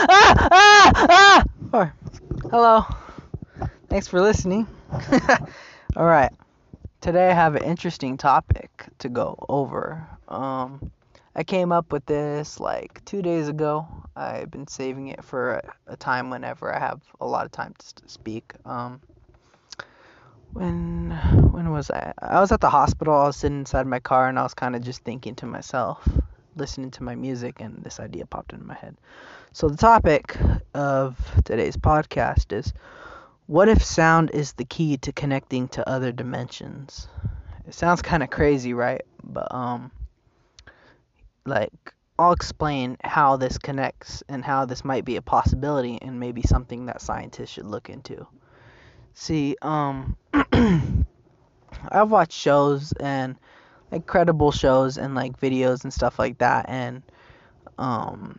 ah, ah, ah. Hello. Thanks for listening. All right. Today I have an interesting topic to go over. Um, I came up with this like two days ago. I've been saving it for a, a time whenever I have a lot of time to speak. Um, when when was I? I was at the hospital. I was sitting inside my car and I was kind of just thinking to myself, listening to my music, and this idea popped into my head. So the topic of today's podcast is what if sound is the key to connecting to other dimensions? It sounds kind of crazy, right? But um like I'll explain how this connects and how this might be a possibility and maybe something that scientists should look into. See, um I've watched shows and like credible shows and like videos and stuff like that and um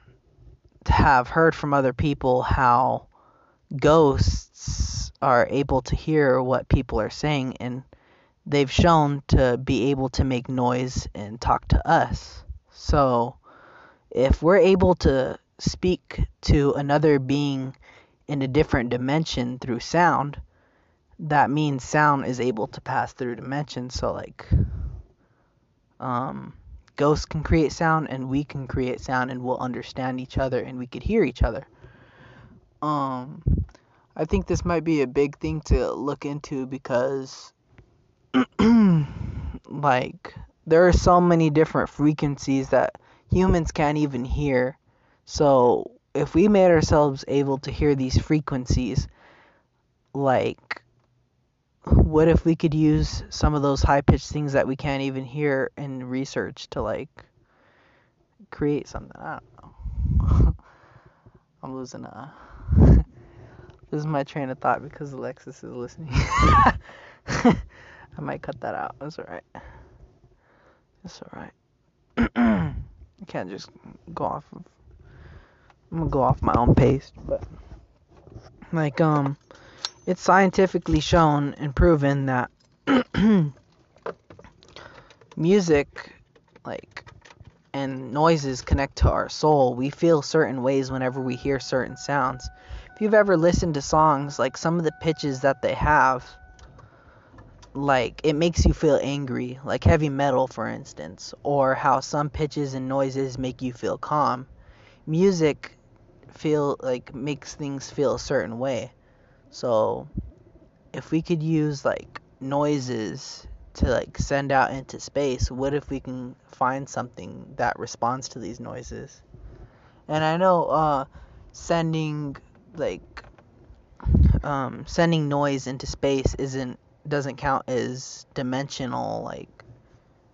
have heard from other people how ghosts are able to hear what people are saying and they've shown to be able to make noise and talk to us. So if we're able to speak to another being in a different dimension through sound, that means sound is able to pass through dimensions. So like um ghosts can create sound and we can create sound and we'll understand each other and we could hear each other. Um I think this might be a big thing to look into because like there are so many different frequencies that humans can't even hear. So if we made ourselves able to hear these frequencies like what if we could use some of those high pitched things that we can't even hear in research to like create something? I don't know. I'm losing a this is my train of thought because Alexis is listening. I might cut that out. That's alright. That's alright. I can't just go off of I'm gonna go off my own pace, but like um it's scientifically shown and proven that music like and noises connect to our soul. We feel certain ways whenever we hear certain sounds. If you've ever listened to songs, like some of the pitches that they have, like it makes you feel angry, like heavy metal, for instance, or how some pitches and noises make you feel calm. Music feel like makes things feel a certain way. So if we could use like noises to like send out into space, what if we can find something that responds to these noises? And I know uh sending like um sending noise into space isn't doesn't count as dimensional like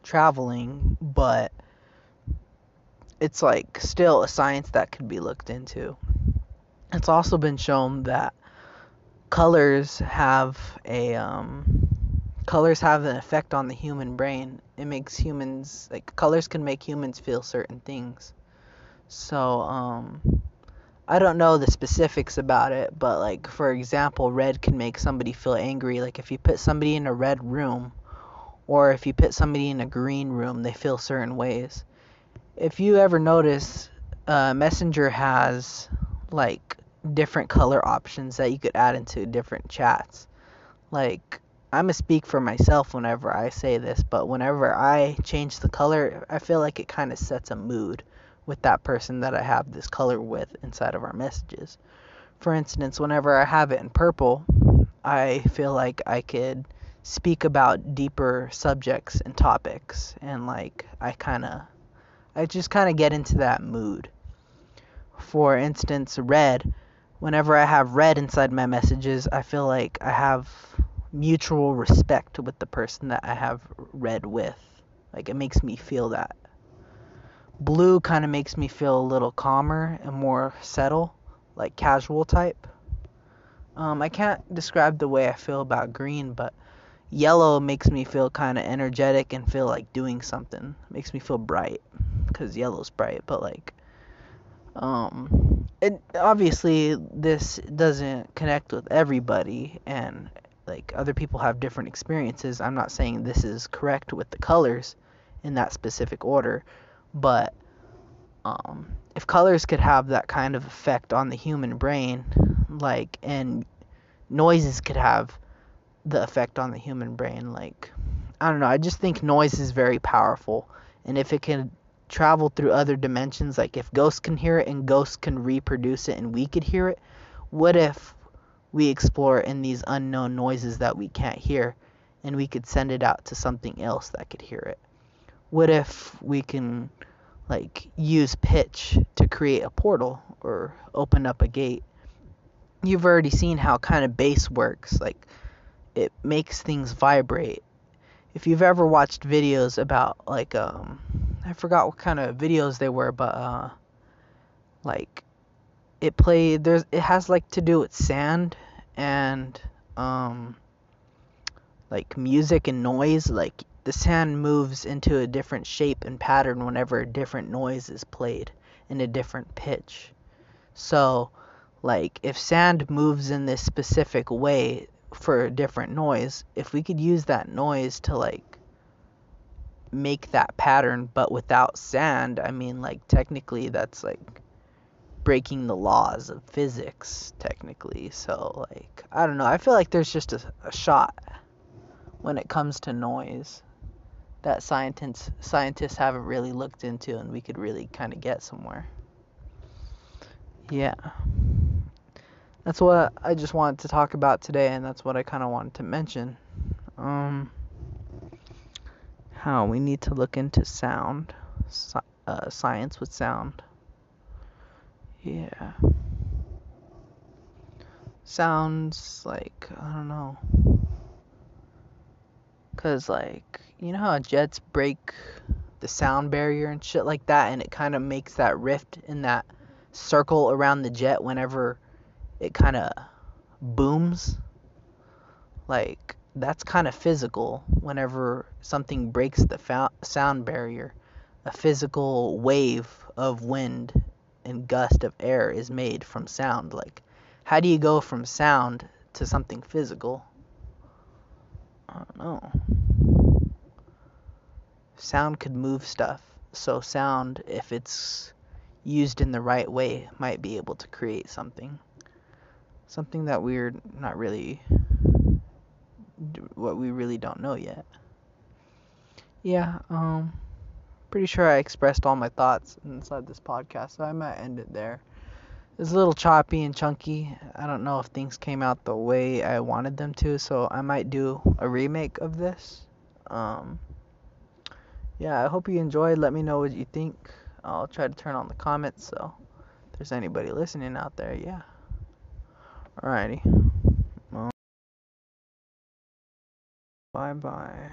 traveling, but it's like still a science that could be looked into. It's also been shown that colors have a um, colors have an effect on the human brain. It makes humans like colors can make humans feel certain things. So um I don't know the specifics about it, but like for example, red can make somebody feel angry. Like if you put somebody in a red room or if you put somebody in a green room, they feel certain ways. If you ever notice, uh, Messenger has like different color options that you could add into different chats. Like, I'm to speak for myself whenever I say this, but whenever I change the color, I feel like it kind of sets a mood with that person that I have this color with inside of our messages. For instance, whenever I have it in purple, I feel like I could speak about deeper subjects and topics and like I kind of I just kind of get into that mood. For instance, red whenever I have red inside my messages, I feel like I have mutual respect with the person that I have red with. Like it makes me feel that. Blue kind of makes me feel a little calmer and more settle, like casual type. Um, I can't describe the way I feel about green, but yellow makes me feel kind of energetic and feel like doing something. Makes me feel bright because yellow's bright, but like um it obviously this doesn't connect with everybody and like other people have different experiences i'm not saying this is correct with the colors in that specific order but um, if colors could have that kind of effect on the human brain, like, and noises could have the effect on the human brain, like, I don't know, I just think noise is very powerful. And if it can travel through other dimensions, like if ghosts can hear it and ghosts can reproduce it and we could hear it, what if we explore in these unknown noises that we can't hear and we could send it out to something else that could hear it? What if we can like use pitch to create a portal or open up a gate? You've already seen how kind of bass works, like it makes things vibrate. If you've ever watched videos about like um I forgot what kind of videos they were, but uh like it played there's it has like to do with sand and um like music and noise. Like the sand moves into a different shape and pattern whenever a different noise is played in a different pitch. So like if sand moves in this specific way for a different noise if we could use that noise to like make that pattern but without sand i mean like technically that's like breaking the laws of physics technically. So like i don't know. I feel like there's just a, a shot when it comes to noise that scientists scientists haven't really looked into and we could really kind of get somewhere. Yeah. That's what i just wanted to talk about today and that's what i kind of wanted to mention. Um how we need to look into sound uh, science with sound yeah. Sounds like, I don't know. Cause like, you know how jets break the sound barrier and shit like that and it kind of makes that rift in that circle around the jet whenever it kind of booms? Like that's kind of physical whenever something breaks the fa- sound barrier. A physical wave of wind and gust of air is made from sound. Like, how do you go from sound to something physical? I don't know. Sound could move stuff. So, sound, if it's used in the right way, might be able to create something. Something that we're not really. What we really don't know yet. Yeah, um pretty sure I expressed all my thoughts inside this podcast, so I might end it there. It's a little choppy and chunky. I don't know if things came out the way I wanted them to, so I might do a remake of this. Um, yeah, I hope you enjoyed. Let me know what you think. I'll try to turn on the comments, so if there's anybody listening out there, yeah. Alrighty. Bye bye.